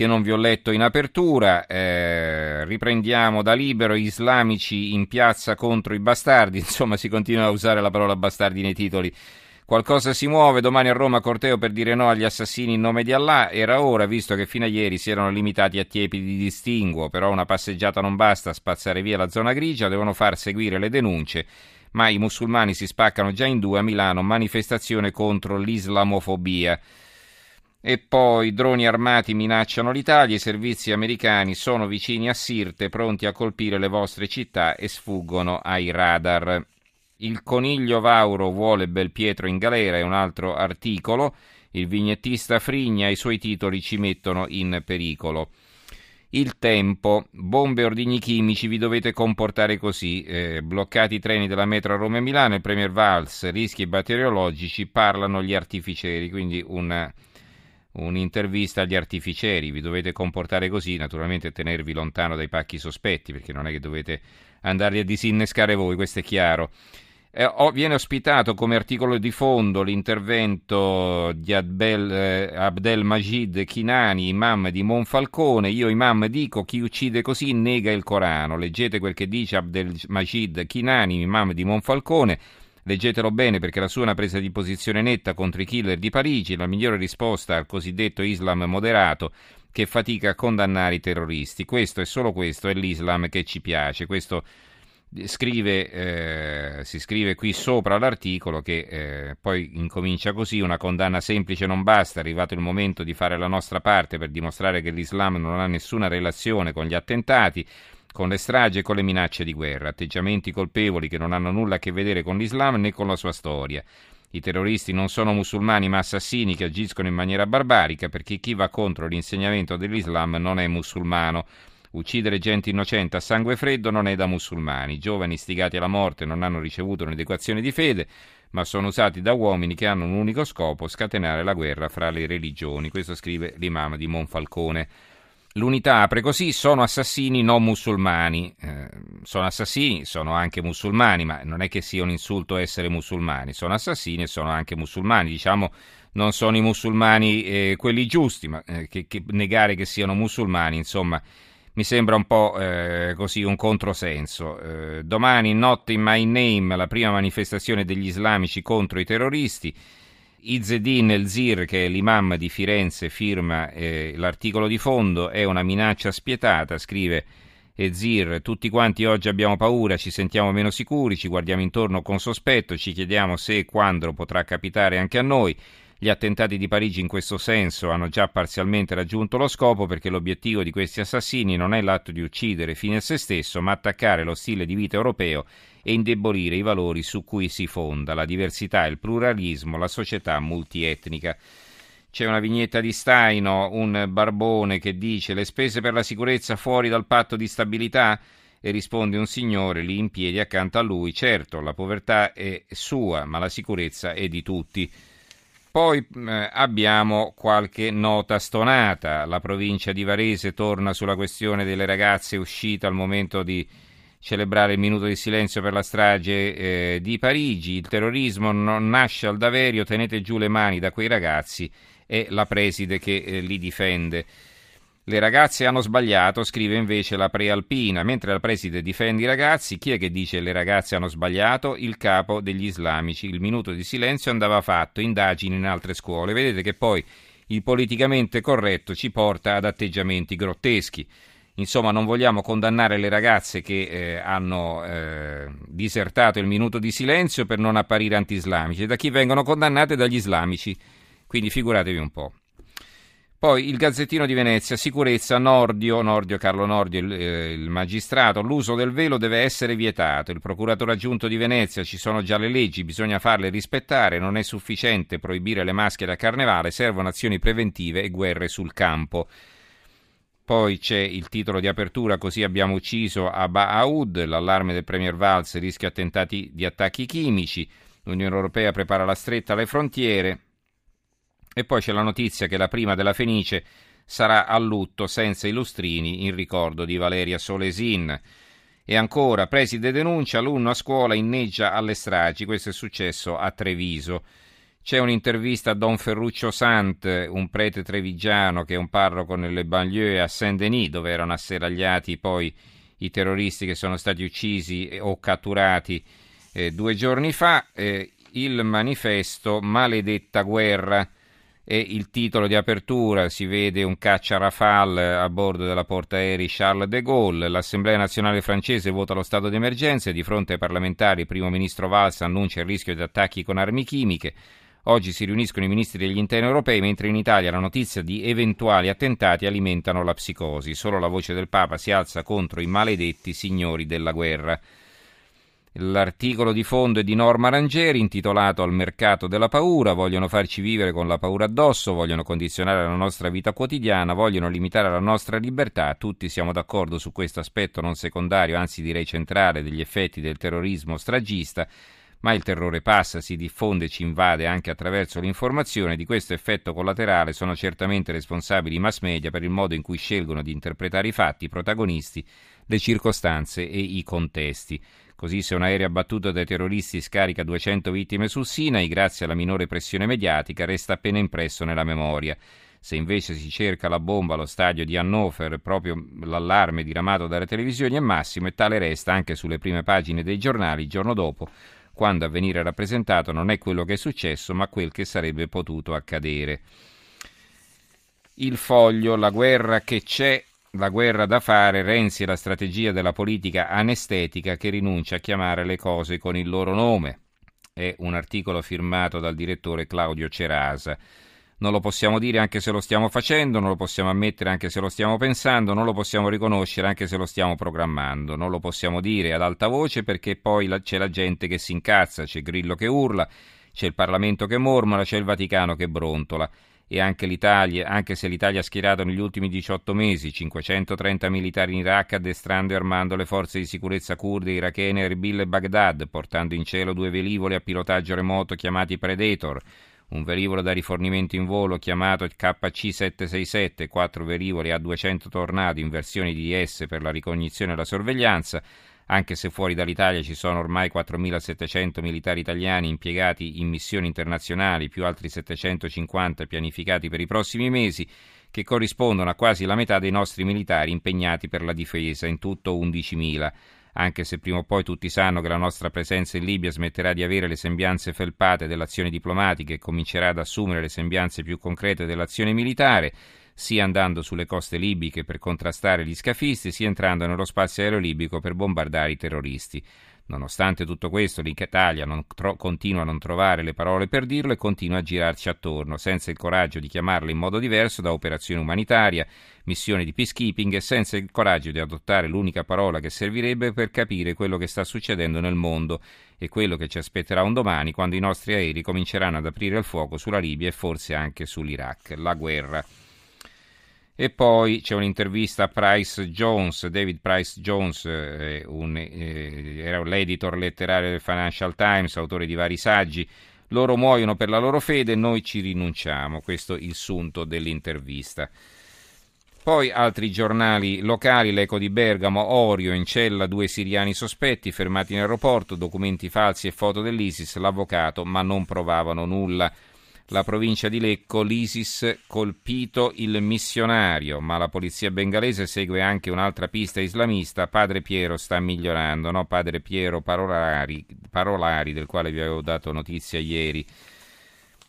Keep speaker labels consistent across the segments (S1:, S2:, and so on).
S1: che non vi ho letto in apertura. Eh, riprendiamo da libero islamici in piazza contro i bastardi. Insomma, si continua a usare la parola bastardi nei titoli. Qualcosa si muove, domani a Roma corteo per dire no agli assassini in nome di Allah. Era ora, visto che fino a ieri si erano limitati a tiepi di distinguo, però una passeggiata non basta a spazzare via la zona grigia, devono far seguire le denunce. Ma i musulmani si spaccano già in due a Milano, manifestazione contro l'islamofobia. E poi droni armati minacciano l'Italia, i servizi americani sono vicini a Sirte, pronti a colpire le vostre città e sfuggono ai radar. Il coniglio Vauro vuole Belpietro in galera è un altro articolo. Il vignettista Frigna e i suoi titoli ci mettono in pericolo. Il tempo, bombe e ordigni chimici, vi dovete comportare così. Eh, bloccati i treni della metro a Roma e Milano, il Premier Valls, rischi batteriologici, parlano gli artificieri, quindi una un'intervista agli artificieri, vi dovete comportare così, naturalmente tenervi lontano dai pacchi sospetti, perché non è che dovete andarli a disinnescare voi, questo è chiaro. Eh, oh, viene ospitato come articolo di fondo l'intervento di Abdel, eh, Abdel Majid Kinani, imam di Monfalcone. Io, imam, dico chi uccide così nega il Corano. Leggete quel che dice Abdel Majid Kinani, imam di Monfalcone. Leggetelo bene perché la sua è una presa di posizione netta contro i killer di Parigi, la migliore risposta al cosiddetto Islam moderato che fatica a condannare i terroristi. Questo e solo questo è l'Islam che ci piace. Questo scrive, eh, si scrive qui sopra l'articolo che eh, poi incomincia così, una condanna semplice non basta, è arrivato il momento di fare la nostra parte per dimostrare che l'Islam non ha nessuna relazione con gli attentati con le stragi e con le minacce di guerra, atteggiamenti colpevoli che non hanno nulla a che vedere con l'Islam né con la sua storia. I terroristi non sono musulmani ma assassini che agiscono in maniera barbarica perché chi va contro l'insegnamento dell'Islam non è musulmano. Uccidere gente innocente a sangue freddo non è da musulmani. Giovani istigati alla morte non hanno ricevuto un'educazione di fede, ma sono usati da uomini che hanno un unico scopo, scatenare la guerra fra le religioni. Questo scrive l'imam di Monfalcone. L'unità apre così, sono assassini non musulmani, eh, sono assassini, sono anche musulmani, ma non è che sia un insulto essere musulmani, sono assassini e sono anche musulmani, diciamo non sono i musulmani eh, quelli giusti, ma eh, che, che negare che siano musulmani, insomma, mi sembra un po' eh, così un controsenso. Eh, domani, notte in My Name, la prima manifestazione degli islamici contro i terroristi. Izzedin El-Zir, che è l'imam di Firenze, firma eh, l'articolo di fondo, è una minaccia spietata, scrive Ezir, tutti quanti oggi abbiamo paura, ci sentiamo meno sicuri, ci guardiamo intorno con sospetto, ci chiediamo se e quando potrà capitare anche a noi. Gli attentati di Parigi in questo senso hanno già parzialmente raggiunto lo scopo perché l'obiettivo di questi assassini non è l'atto di uccidere fine a se stesso, ma attaccare lo stile di vita europeo e indebolire i valori su cui si fonda la diversità, il pluralismo, la società multietnica. C'è una vignetta di Staino, un barbone che dice le spese per la sicurezza fuori dal patto di stabilità? E risponde un signore lì in piedi accanto a lui, certo, la povertà è sua, ma la sicurezza è di tutti. Poi eh, abbiamo qualche nota stonata. La provincia di Varese torna sulla questione delle ragazze uscite al momento di celebrare il minuto di silenzio per la strage eh, di Parigi. Il terrorismo non nasce al Daverio, tenete giù le mani da quei ragazzi e la preside che eh, li difende. Le ragazze hanno sbagliato, scrive invece la prealpina, mentre la preside difende i ragazzi, chi è che dice le ragazze hanno sbagliato? Il capo degli islamici. Il minuto di silenzio andava fatto, indagini in altre scuole. Vedete che poi il politicamente corretto ci porta ad atteggiamenti grotteschi. Insomma, non vogliamo condannare le ragazze che eh, hanno eh, disertato il minuto di silenzio per non apparire anti-islamici, da chi vengono condannate dagli islamici. Quindi figuratevi un po'. Poi il Gazzettino di Venezia, sicurezza, Nordio, Nordio Carlo Nordio, il, eh, il, magistrato, l'uso del velo deve essere vietato. Il procuratore aggiunto di Venezia, ci sono già le leggi, bisogna farle rispettare, non è sufficiente proibire le maschere a carnevale, servono azioni preventive e guerre sul campo. Poi c'è il titolo di apertura Così abbiamo ucciso Abba Aoud, l'allarme del Premier Valls rischia attentati di attacchi chimici, l'Unione Europea prepara la stretta alle frontiere e poi c'è la notizia che la prima della Fenice sarà a lutto senza i lustrini in ricordo di Valeria Solesin. E ancora, preside denuncia, alunno a scuola inneggia alle stragi, questo è successo a Treviso. C'è un'intervista a Don Ferruccio Sant, un prete trevigiano che è un parroco nelle banlieue a Saint-Denis, dove erano asserragliati poi i terroristi che sono stati uccisi o catturati eh, due giorni fa. Eh, il manifesto Maledetta guerra è il titolo di apertura, si vede un caccia Rafale a bordo della portaerei Charles de Gaulle, l'Assemblea nazionale francese vota lo stato di emergenza e di fronte ai parlamentari il primo ministro Valls annuncia il rischio di attacchi con armi chimiche. Oggi si riuniscono i ministri degli interni europei, mentre in Italia la notizia di eventuali attentati alimentano la psicosi. Solo la voce del Papa si alza contro i maledetti signori della guerra. L'articolo di fondo è di Norma Rangeri intitolato Al mercato della paura, vogliono farci vivere con la paura addosso, vogliono condizionare la nostra vita quotidiana, vogliono limitare la nostra libertà, tutti siamo d'accordo su questo aspetto non secondario, anzi direi centrale degli effetti del terrorismo stragista, ma il terrore passa, si diffonde ci invade anche attraverso l'informazione, di questo effetto collaterale sono certamente responsabili i mass media per il modo in cui scelgono di interpretare i fatti, i protagonisti, le circostanze e i contesti. Così se un aereo abbattuto dai terroristi scarica 200 vittime sul Sinai, grazie alla minore pressione mediatica, resta appena impresso nella memoria. Se invece si cerca la bomba allo stadio di Hannover, proprio l'allarme diramato dalle televisioni è massimo e tale resta anche sulle prime pagine dei giornali il giorno dopo, quando a venire rappresentato non è quello che è successo, ma quel che sarebbe potuto accadere. Il foglio, la guerra che c'è la guerra da fare, Renzi e la strategia della politica anestetica che rinuncia a chiamare le cose con il loro nome. È un articolo firmato dal direttore Claudio Cerasa. Non lo possiamo dire anche se lo stiamo facendo, non lo possiamo ammettere anche se lo stiamo pensando, non lo possiamo riconoscere anche se lo stiamo programmando, non lo possiamo dire ad alta voce perché poi c'è la gente che si incazza, c'è Grillo che urla, c'è il Parlamento che mormola, c'è il Vaticano che brontola e anche l'Italia, anche se l'Italia ha schierato negli ultimi 18 mesi 530 militari in Iraq addestrando e armando le forze di sicurezza kurde, irachene, Erbil e Baghdad, portando in cielo due velivoli a pilotaggio remoto chiamati Predator, un velivolo da rifornimento in volo chiamato KC-767, quattro velivoli A-200 Tornado in versioni DDS per la ricognizione e la sorveglianza, anche se fuori dall'Italia ci sono ormai 4.700 militari italiani impiegati in missioni internazionali, più altri 750 pianificati per i prossimi mesi, che corrispondono a quasi la metà dei nostri militari impegnati per la difesa, in tutto 11.000 anche se prima o poi tutti sanno che la nostra presenza in Libia smetterà di avere le sembianze felpate dell'azione diplomatica e comincerà ad assumere le sembianze più concrete dell'azione militare, sia andando sulle coste libiche per contrastare gli scafisti, sia entrando nello spazio aereo libico per bombardare i terroristi. Nonostante tutto questo, l'Italia tro- continua a non trovare le parole per dirlo e continua a girarci attorno, senza il coraggio di chiamarle in modo diverso da operazione umanitaria, missione di peacekeeping e senza il coraggio di adottare l'unica parola che servirebbe per capire quello che sta succedendo nel mondo e quello che ci aspetterà un domani quando i nostri aerei cominceranno ad aprire il fuoco sulla Libia e forse anche sull'Iraq. La guerra. E poi c'è un'intervista a Price Jones, David Price Jones, eh, un, eh, era l'editor letterario del Financial Times, autore di vari saggi. Loro muoiono per la loro fede, noi ci rinunciamo. Questo è il sunto dell'intervista. Poi altri giornali locali, l'Eco di Bergamo, Orio, in cella due siriani sospetti fermati in aeroporto, documenti falsi e foto dell'ISIS, l'avvocato, ma non provavano nulla la provincia di Lecco, l'ISIS colpito il missionario, ma la polizia bengalese segue anche un'altra pista islamista, Padre Piero sta migliorando, no? Padre Piero Parolari, Parolari, del quale vi avevo dato notizia ieri.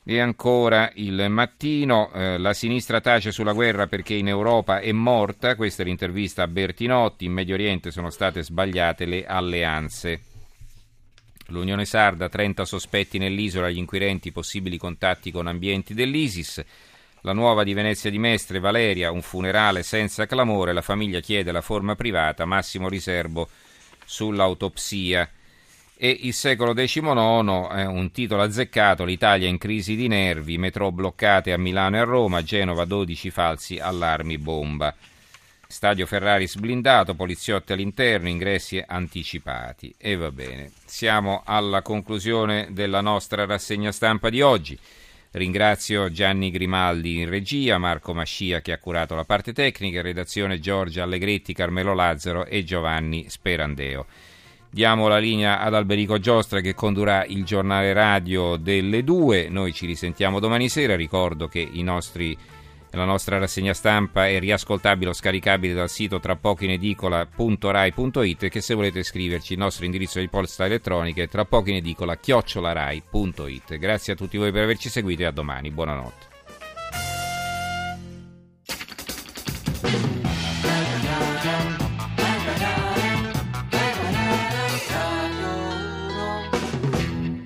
S1: E ancora il mattino, eh, la sinistra tace sulla guerra perché in Europa è morta, questa è l'intervista a Bertinotti, in Medio Oriente sono state sbagliate le alleanze. L'Unione Sarda, 30 sospetti nell'isola, gli inquirenti, possibili contatti con ambienti dell'ISIS. La nuova di Venezia di Mestre, Valeria, un funerale senza clamore, la famiglia chiede la forma privata, massimo riservo sull'autopsia. E il secolo XIX è un titolo azzeccato, l'Italia in crisi di nervi, metro bloccate a Milano e a Roma, Genova 12 falsi allarmi bomba. Stadio Ferrari sblindato, poliziotti all'interno, ingressi anticipati. E va bene. Siamo alla conclusione della nostra rassegna stampa di oggi. Ringrazio Gianni Grimaldi in regia, Marco Mascia che ha curato la parte tecnica, redazione Giorgia Allegretti, Carmelo Lazzaro e Giovanni Sperandeo. Diamo la linea ad Alberico Giostra che condurrà il giornale radio delle due. Noi ci risentiamo domani sera. Ricordo che nostri, la nostra rassegna stampa è riascoltabile o scaricabile dal sito tra poco in edicola.rai.it che se volete scriverci il nostro indirizzo di posta elettronica è tra poco in edicola chiocciolarai.it. Grazie a tutti voi per averci seguito e a domani. Buonanotte.